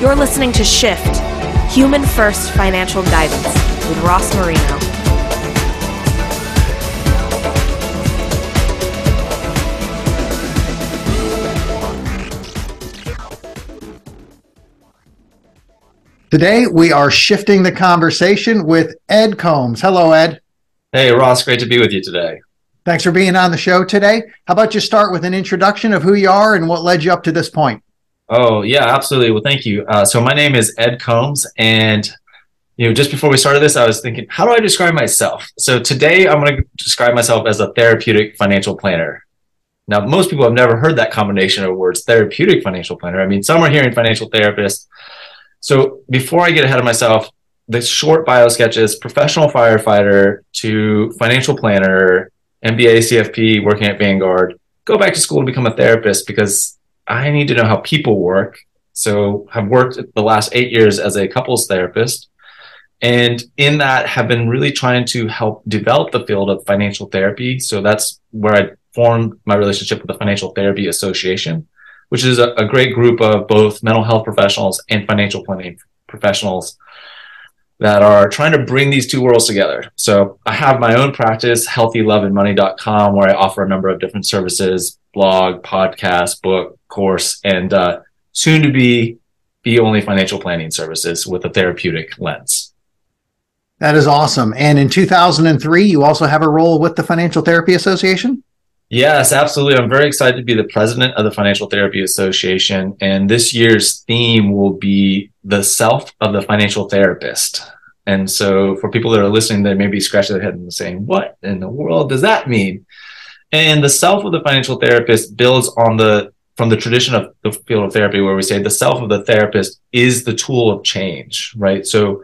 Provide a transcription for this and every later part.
You're listening to Shift Human First Financial Guidance with Ross Marino. Today, we are shifting the conversation with Ed Coambs. Hello, Ed. Hey, Ross. Great to be with you today. Thanks for being on the show today. How about you start with an introduction of who you are and what led you up to this point? Oh, yeah, absolutely. Well, thank you. Uh, so, my name is Ed Coambs, and you know, just before we started this, I was thinking, how do I describe myself? So today, I'm going to describe myself as a therapeutic financial planner. Now, most people have never heard that combination of words, therapeutic financial planner. I mean, some are hearing financial therapist. So, before I get ahead of myself, the short bio sketch is professional firefighter to financial planner, MBA, CFP, working at Vanguard, go back to school to become a therapist because I need to know how people work. So I've worked the last eight years as a couples therapist. And in that have been really trying to help develop the field of financial therapy. So that's where I formed my relationship with the Financial Therapy Association, which is a, a great group of both mental health professionals and financial planning professionals that are trying to bring these two worlds together. So I have my own practice, healthyloveandmoney.com, where I offer a number of different services, blog, podcast, book, course, and uh, soon to be be only financial planning services with a therapeutic lens. That is awesome. And in 2003, you also have a role with the Financial Therapy Association? Yes, absolutely. I'm very excited to be the president of the Financial Therapy Association. And this year's theme will be the self of the financial therapist. And so for people that are listening, they may be scratching their head and saying, what in the world does that mean? And the self of the financial therapist builds on the from the tradition of the field of therapy where we say the self of the therapist is the tool of change, right? So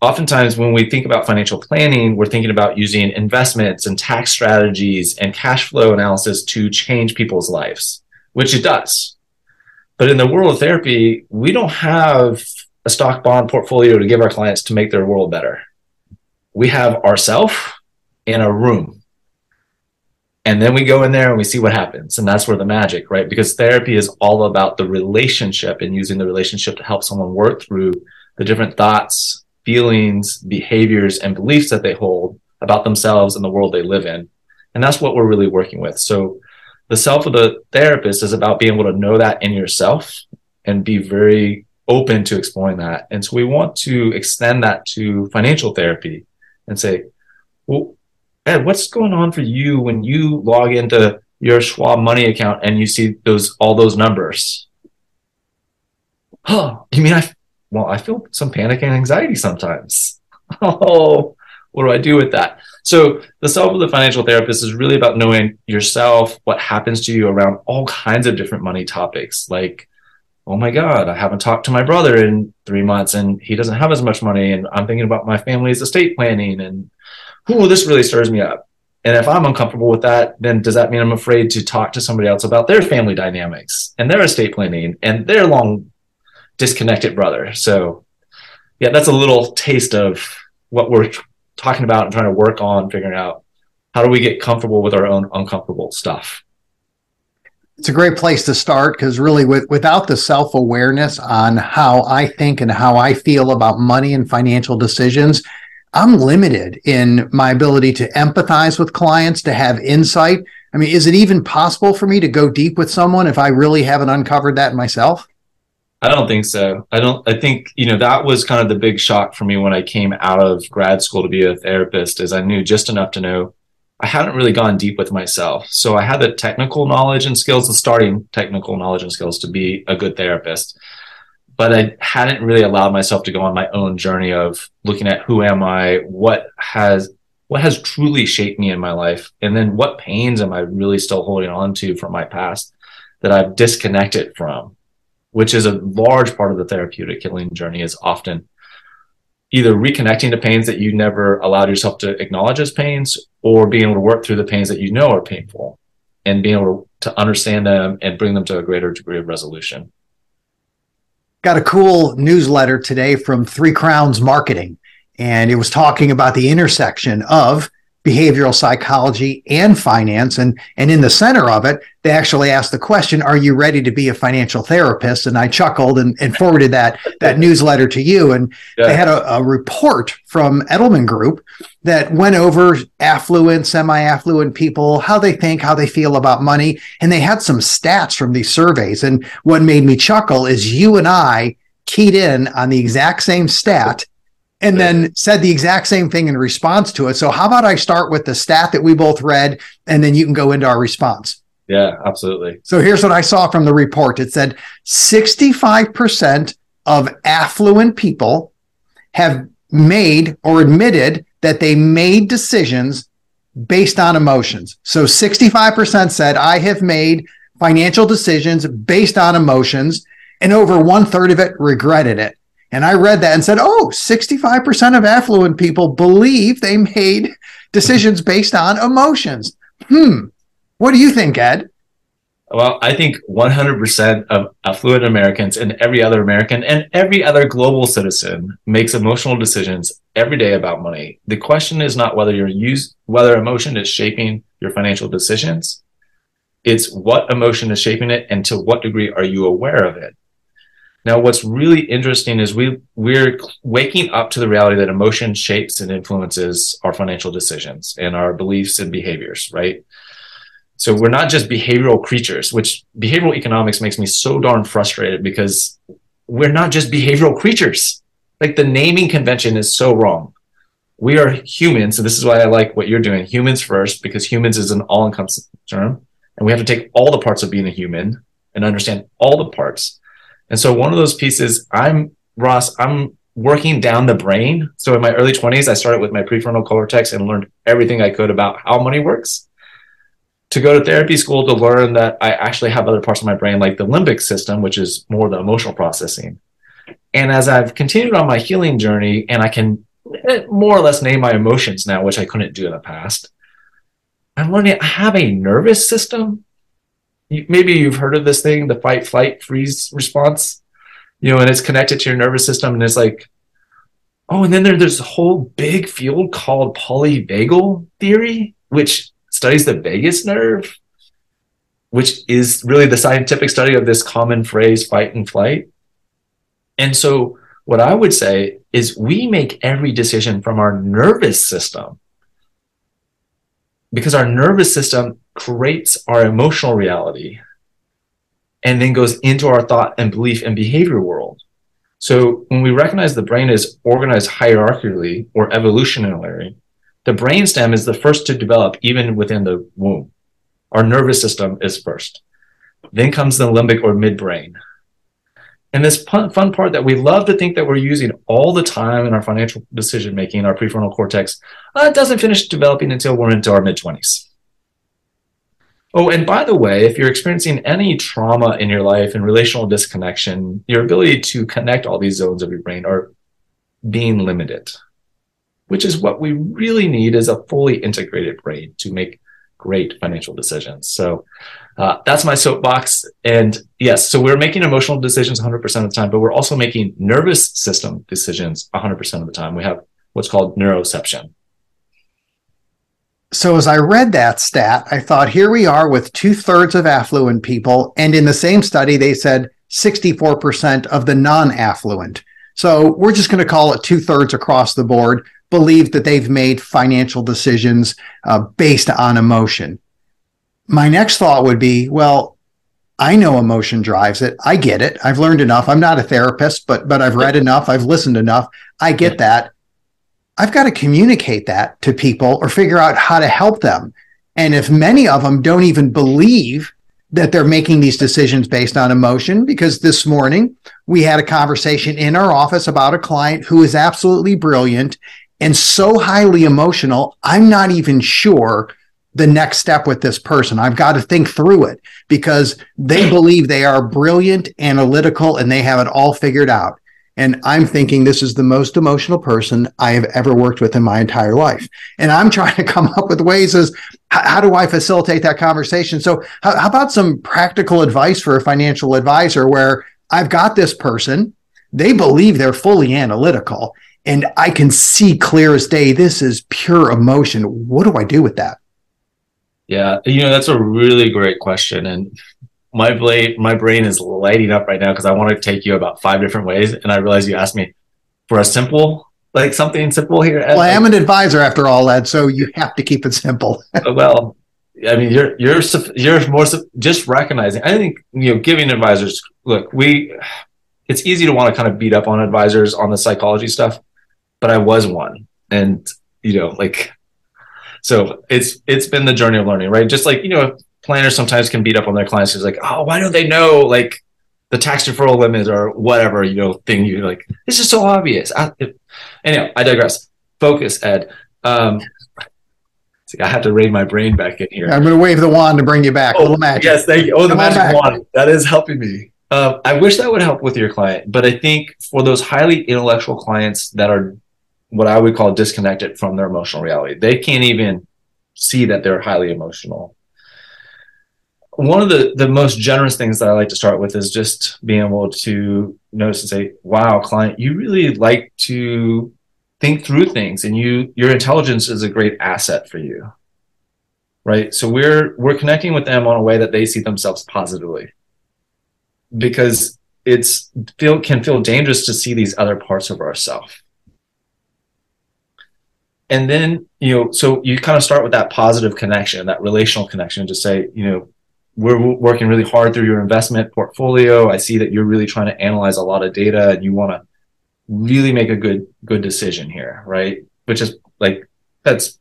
oftentimes when we think about financial planning, we're thinking about using investments and tax strategies and cash flow analysis to change people's lives, which it does. But in the world of therapy, we don't have a stock bond portfolio to give our clients to make their world better. We have ourself in a room and then we go in there and we see what happens. And that's where the magic right? Because therapy is all about the relationship and using the relationship to help someone work through the different thoughts feelings behaviors and beliefs that they hold about themselves and the world they live in. And that's what we're really working with. So the self of the therapist is about being able to know that in yourself and be very open to exploring that. And so we want to extend that to financial therapy and say well Ed, what's going on for you when you log into your Schwab money account and you see those all those numbers? Oh, you mean I? Well, I feel some panic and anxiety sometimes. Oh, what do I do with that? So the self of the financial therapist is really about knowing yourself, what happens to you around all kinds of different money topics, like oh my god i haven't talked to my brother in three months and he doesn't have as much money and i'm thinking about my family's estate planning and ooh, this really stirs me up. And if I'm uncomfortable with that, then does that mean I'm afraid to talk to somebody else about their family dynamics and their estate planning and their long disconnected brother? So, yeah, that's a little taste of what we're talking about and trying to work on figuring out how do we get comfortable with our own uncomfortable stuff. It's a great place to start because really, with, without the self awareness on how I think and how I feel about money and financial decisions, I'm limited in my ability to empathize with clients, to have insight. I mean, is it even possible for me to go deep with someone if I really haven't uncovered that myself? I don't think so. I don't, I think, you know, that was kind of the big shock for me when I came out of grad school to be a therapist is I knew just enough to know I hadn't really gone deep with myself. So I had the technical knowledge and skills, the starting technical knowledge and skills to be a good therapist but I hadn't really allowed myself to go on my own journey of looking at who am I, what has what has truly shaped me in my life, and then what pains am I really still holding on to from my past that I've disconnected from, which is a large part of the therapeutic healing journey is often either reconnecting to pains that you never allowed yourself to acknowledge as pains or being able to work through the pains that you know are painful and being able to understand them and bring them to a greater degree of resolution got a cool newsletter today from Three Crowns Marketing, and it was talking about the intersection of behavioral psychology and finance and and in the center of it they actually asked the question are you ready to be a financial therapist? And i chuckled and, and forwarded that that newsletter to you. And yeah. they had a, a, report from edelman group that went over affluent semi-affluent people how they think how they feel about money and they had some stats from these surveys. And what made me chuckle is you and i keyed in on the exact same stat and then said the exact same thing in response to it. So how about I start with the stat that we both read and then you can go into our response. Yeah, absolutely. So here's what I saw from the report. It said 65% of affluent people have made or admitted that they made decisions based on emotions. So 65% said I have made financial decisions based on emotions and over one third of it regretted it. And I read that and said, oh, 65% of affluent people believe they made decisions based on emotions. Hmm. What do you think, Ed? Well, I think 100% of affluent Americans and every other American and every other global citizen makes emotional decisions every day about money. The question is not whether you're use whether emotion is shaping your financial decisions. It's what emotion is shaping it and to what degree are you aware of it? Now, what's really interesting is we we're waking up to the reality that emotion shapes and influences our financial decisions and our beliefs and behaviors, right? So we're not just behavioral creatures, which behavioral economics makes me so darn frustrated because we're not just behavioral creatures. Like the naming convention is so wrong. We are humans, and this is why I like what you're doing. Humans first, because humans is an all-encompassing term, and we have to take all the parts of being a human and understand all the parts and so one of those pieces, I'm Ross, I'm working down the brain. So in my early 20s, I started with my prefrontal cortex and learned everything I could about how money works. To go to therapy school to learn that I actually have other parts of my brain, like the limbic system, which is more the emotional processing. And as I've continued on my healing journey, and I can more or less name my emotions now, which I couldn't do in the past, I'm learning I have a nervous system maybe you've heard of this thing, the fight, flight, freeze response, you know, and it's connected to your nervous system. And it's like, oh, and then there, there's a whole big field called polyvagal theory, which studies the vagus nerve, which is really the scientific study of this common phrase, fight and flight. And so, what I would say is we make every decision from our nervous system because our nervous system creates our emotional reality and then goes into our thought and belief and behavior world. So when we recognize the brain is organized hierarchically or evolutionarily, the brainstem is the first to develop even within the womb. Our nervous system is first. Then comes the limbic or midbrain. And this fun part that we love to think that we're using all the time in our financial decision making, our prefrontal cortex, uh, doesn't finish developing until we're into our mid 20s. Oh, and by the way, if you're experiencing any trauma in your life and relational disconnection, your ability to connect all these zones of your brain are being limited, which is what we really need is a fully integrated brain to make great financial decisions. So uh, that's my soapbox. And yes, so we're making emotional decisions 100% of the time, but we're also making nervous system decisions 100% of the time. We have what's called neuroception so as I read that stat, I thought, here we are with two thirds of affluent people. And in the same study, they said 64% of the non affluent. So we're just going to call it two thirds across the board believe that they've made financial decisions uh, based on emotion. My next thought would be, well, I know emotion drives it. I get it. I've learned enough. I'm not a therapist, but but I've read enough. I've listened enough. I get that. I've got to communicate that to people or figure out how to help them. And if many of them don't even believe that they're making these decisions based on emotion, because this morning we had a conversation in our office about a client who is absolutely brilliant and so highly emotional, I'm not even sure the next step with this person. I've got to think through it because they believe they are brilliant, analytical, and they have it all figured out. And I'm thinking this is the most emotional person I have ever worked with in my entire life. And I'm trying to come up with ways as how do I facilitate that conversation? So how, how about some practical advice for a financial advisor where I've got this person, they believe they're fully analytical and I can see clear as day this is pure emotion. What do I do with that? Yeah, you know that's a really great question, and my blade, my brain is lighting up right now because I want to take you about five different ways, and I realize you asked me for a simple, like something simple here. Well, I am an advisor after all, Ed, so you have to keep it simple. Uh, well, I mean, you're you're you're more just recognizing. I think you know, giving advisors. Look, we. It's easy to want to kind of beat up on advisors on the psychology stuff, but I was one, and you know, like so it's it's been the journey of learning, right? Just like you know, planners sometimes can beat up on their clients who's like, oh, why don't they know like the tax deferral limit or whatever you know thing? You're like, this is so obvious. I, it, anyway, I digress. Focus, Ed. Um, I have to rein my brain back in here. I'm going to wave the wand to bring you back. Oh, magic. Yes, thank you. Oh, the Come magic wand. That is helping me. Uh, I wish that would help with your client, but I think for those highly intellectual clients that are what I would call disconnected from their emotional reality. They can't even see that they're highly emotional. One of the, the most generous things that I like to start with is just being able to notice and say, wow, client, you really like to think through things and you your intelligence is a great asset for you. Right. So we're we're connecting with them on a way that they see themselves positively. Because it's feel can feel dangerous to see these other parts of ourselves and then you know so you kind of start with that positive connection that relational connection to say you know we're working really hard through your investment portfolio. I see that you're really trying to analyze a lot of data and you want to really make a good good decision here right? Which is like that's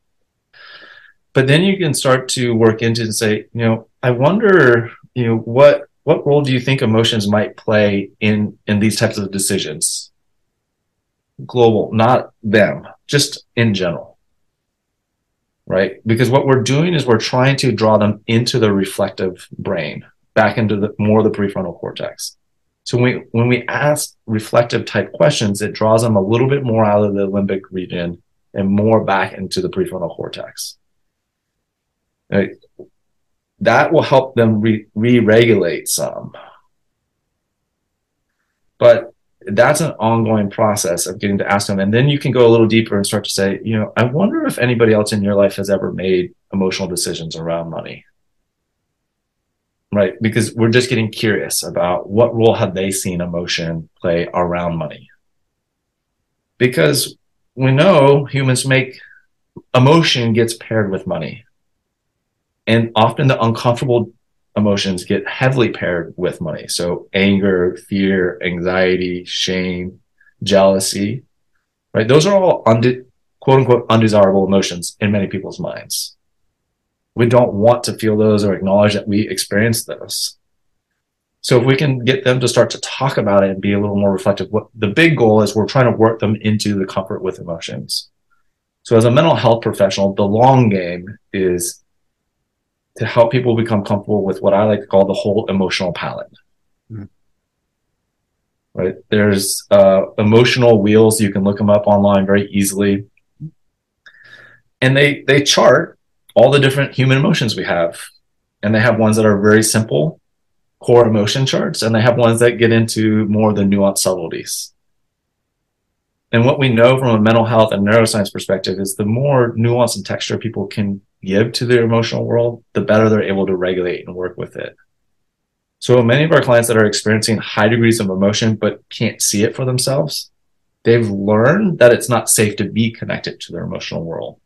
but then you can start to work into and say you know i wonder you know what what role do you think emotions might play in in these types of decisions global not them just in general. Right? Because what we're doing is we're trying to draw them into the reflective brain, back into the more the prefrontal cortex. So when we, when we ask reflective type questions, it draws them a little bit more out of the limbic region and more back into the prefrontal cortex. Right? That will help them re regulate some. But that's an ongoing process of getting to ask them. And then you can go a little deeper and start to say, you know, I wonder if anybody else in your life has ever made emotional decisions around money. Right. Because we're just getting curious about what role have they seen emotion play around money. Because we know humans make emotion gets paired with money. And often the uncomfortable emotions get heavily paired with money. So anger, fear, anxiety, shame, jealousy, right? Those are all unde- quote unquote undesirable emotions in many people's minds. We don't want to feel those or acknowledge that we experience those. So if we can get them to start to talk about it and be a little more reflective, what the big goal is we're trying to work them into the comfort with emotions. So as a mental health professional, the long game is to help people become comfortable with what I like to call the whole emotional palette. Mm. Right? There's uh, emotional wheels. You can look them up online very easily, and they they chart all the different human emotions we have, and they have ones that are very simple core emotion charts, and they have ones that get into more of the nuanced subtleties. And what we know from a mental health and neuroscience perspective is the more nuance and texture people can give to their emotional world, the better they're able to regulate and work with it. So many of our clients that are experiencing high degrees of emotion but can't see it for themselves, they've learned that it's not safe to be connected to their emotional world.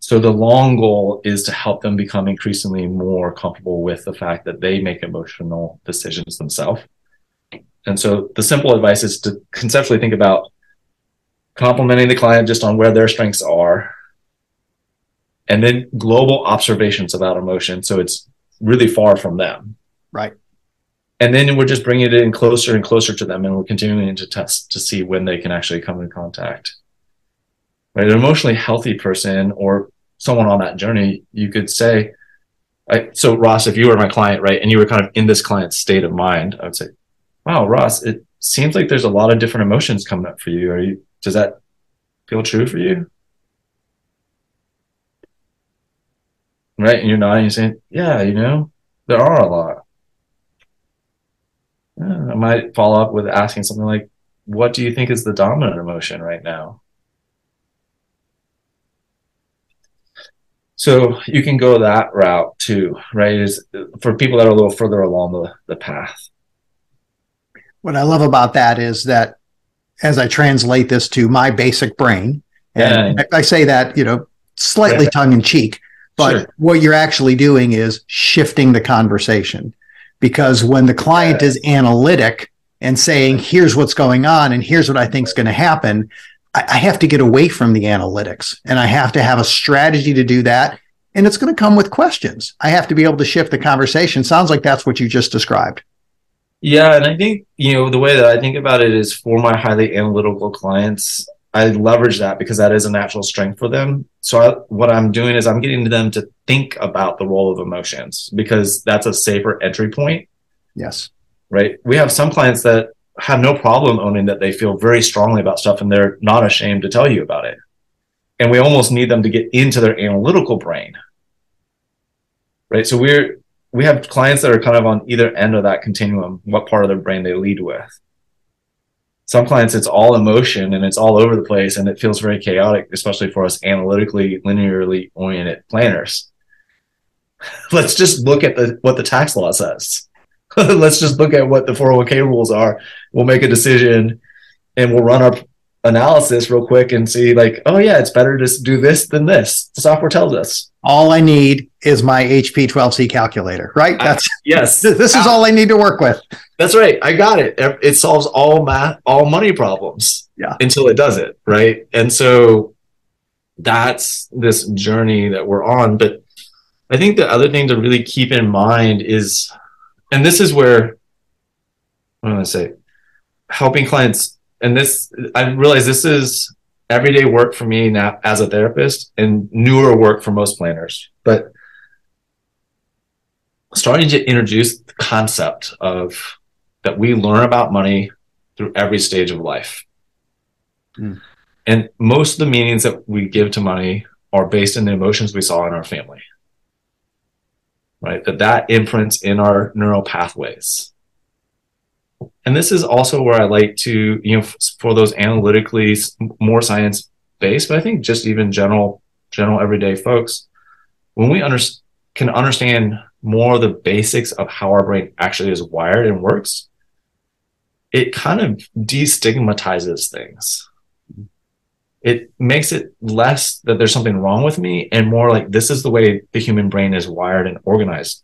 So the long goal is to help them become increasingly more comfortable with the fact that they make emotional decisions themselves. And so the simple advice is to conceptually think about complimenting the client just on where their strengths are and then global observations about emotion. So it's really far from them. Right. And then we're just bringing it in closer and closer to them, and we're continuing to test to see when they can actually come in contact. Right. An emotionally healthy person or someone on that journey, you could say, I, so Ross, if you were my client, right, and you were kind of in this client's state of mind, I would say, wow, Ross, it seems like there's a lot of different emotions coming up for you. Are you, does that feel true for you? Right? And you're nodding and saying, yeah, you know, there are a lot. I might follow up with asking something like, what do you think is the dominant emotion right now? So you can go that route too, right? Is for people that are a little further along the, the path. What I love about that is that as I translate this to my basic brain, and yeah. I, say that, you know, slightly yeah. tongue in cheek, but sure. what you're actually doing is shifting the conversation. Because when the client yeah. is analytic and saying, here's what's going on and here's what I think is going to happen, I, have to get away from the analytics and I have to have a strategy to do that. And it's going to come with questions. I have to be able to shift the conversation. Sounds like that's what you just described. Yeah. And I think, you know, the way that I think about it is for my highly analytical clients, I leverage that because that is a natural strength for them. So I, what I'm doing is I'm getting them to think about the role of emotions because that's a safer entry point. Yes. Right. We have some clients that have no problem owning that they feel very strongly about stuff and they're not ashamed to tell you about it. And we almost need them to get into their analytical brain. Right. So we're, we have clients that are kind of on either end of that continuum, what part of their brain they lead with. Some clients, it's all emotion and it's all over the place and it feels very chaotic, especially for us analytically, linearly oriented planners. Let's just look at the, what the tax law says let's just look at what the 401k rules are. We'll make a decision and we'll run our analysis real quick and see like, oh yeah, it's better to do this than this. The software tells us. All I need is my HP 12C calculator, right? That's I, yes. This is all I need to work with. That's right. I got it. It solves all math, all money problems. Yeah. Until it does it, right? And so that's this journey that we're on. But I think the other thing to really keep in mind is and this is where what am I say? Helping clients, and this I realize this is everyday work for me now as a therapist, and newer work for most planners. But starting to introduce the concept of that we learn about money through every stage of life. Mm. And most of the meanings that we give to money are based in the emotions we saw in our family right? That that imprints in our neural pathways. And this is also where I like to, you know, for those analytically more science based, but I think just even general, general everyday folks, when we under, can understand more the basics of how our brain actually is wired and works, it kind of destigmatizes things it makes it less that there's something wrong with me and more like this is the way the human brain is wired and organized.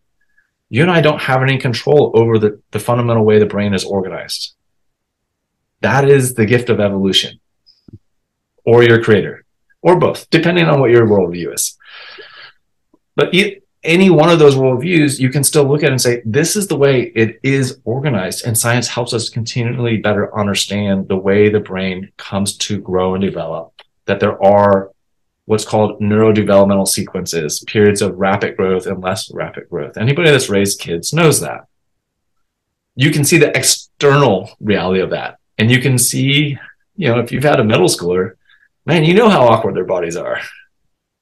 You and I don't have any control over the, the fundamental way the brain is organized. That is the gift of evolution or your creator or both, depending on what your worldview is. But e- any one of those worldviews, you can still look at and say, this is the way it is organized. And science helps us continually better understand the way the brain comes to grow and develop, that there are what's called neurodevelopmental sequences, periods of rapid growth and less rapid growth. Anybody that's raised kids knows that. You can see the external reality of that. And you can see, you know, if you've had a middle schooler, man, you know how awkward their bodies are.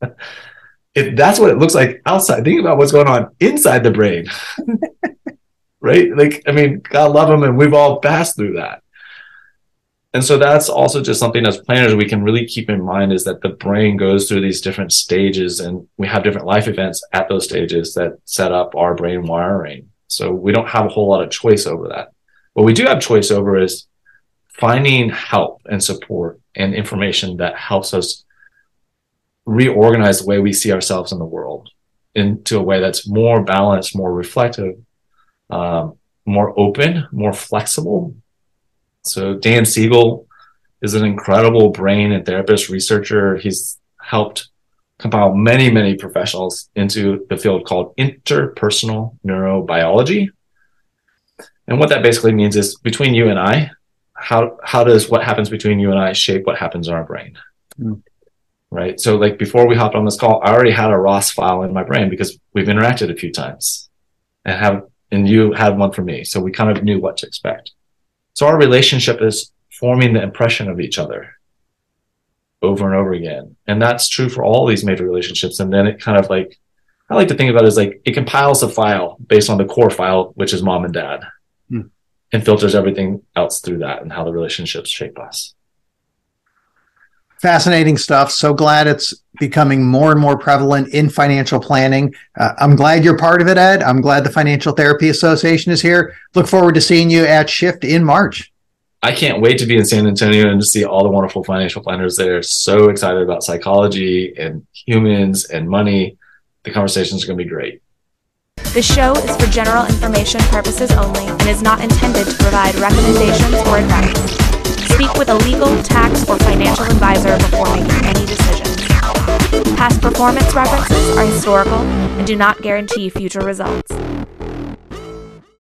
if that's what it looks like outside, think about what's going on inside the brain. right? Like, I mean, God love them, and we've all passed through that. And so that's also just something as planners we can really keep in mind is that the brain goes through these different stages and we have different life events at those stages that set up our brain wiring. So we don't have a whole lot of choice over that. What we do have choice over is finding help and support and information that helps us reorganize the way we see ourselves in the world into a way that's more balanced, more reflective, um, more open, more flexible. So Dan Siegel is an incredible brain and therapist researcher. He's helped compile many, many professionals into the field called interpersonal neurobiology. And what that basically means is between you and I, how how does what happens between you and I shape what happens in our brain? Mm right? So like before we hopped on this call, I already had a Ross file in my brain because we've interacted a few times and have, and you had one for me. So we kind of knew what to expect. So our relationship is forming the impression of each other over and over again. And that's true for all these major relationships. And then it kind of like, I like to think about it as like it compiles a file based on the core file, which is mom and dad. Hmm. and filters everything else through that and how the relationships shape us. Fascinating stuff. So glad it's becoming more and more prevalent in financial planning. Uh, I'm glad you're part of it, Ed. I'm glad the Financial Therapy Association is here. Look forward to seeing you at Shift in March. I can't wait to be in San Antonio and to see all the wonderful financial planners there. So excited about psychology and humans and money. The conversations are going to be great. This show is for general information purposes only and is not intended to provide recommendations or advice. Speak with a legal, tax, or financial advisor before making any decisions. Past performance references are historical and do not guarantee future results.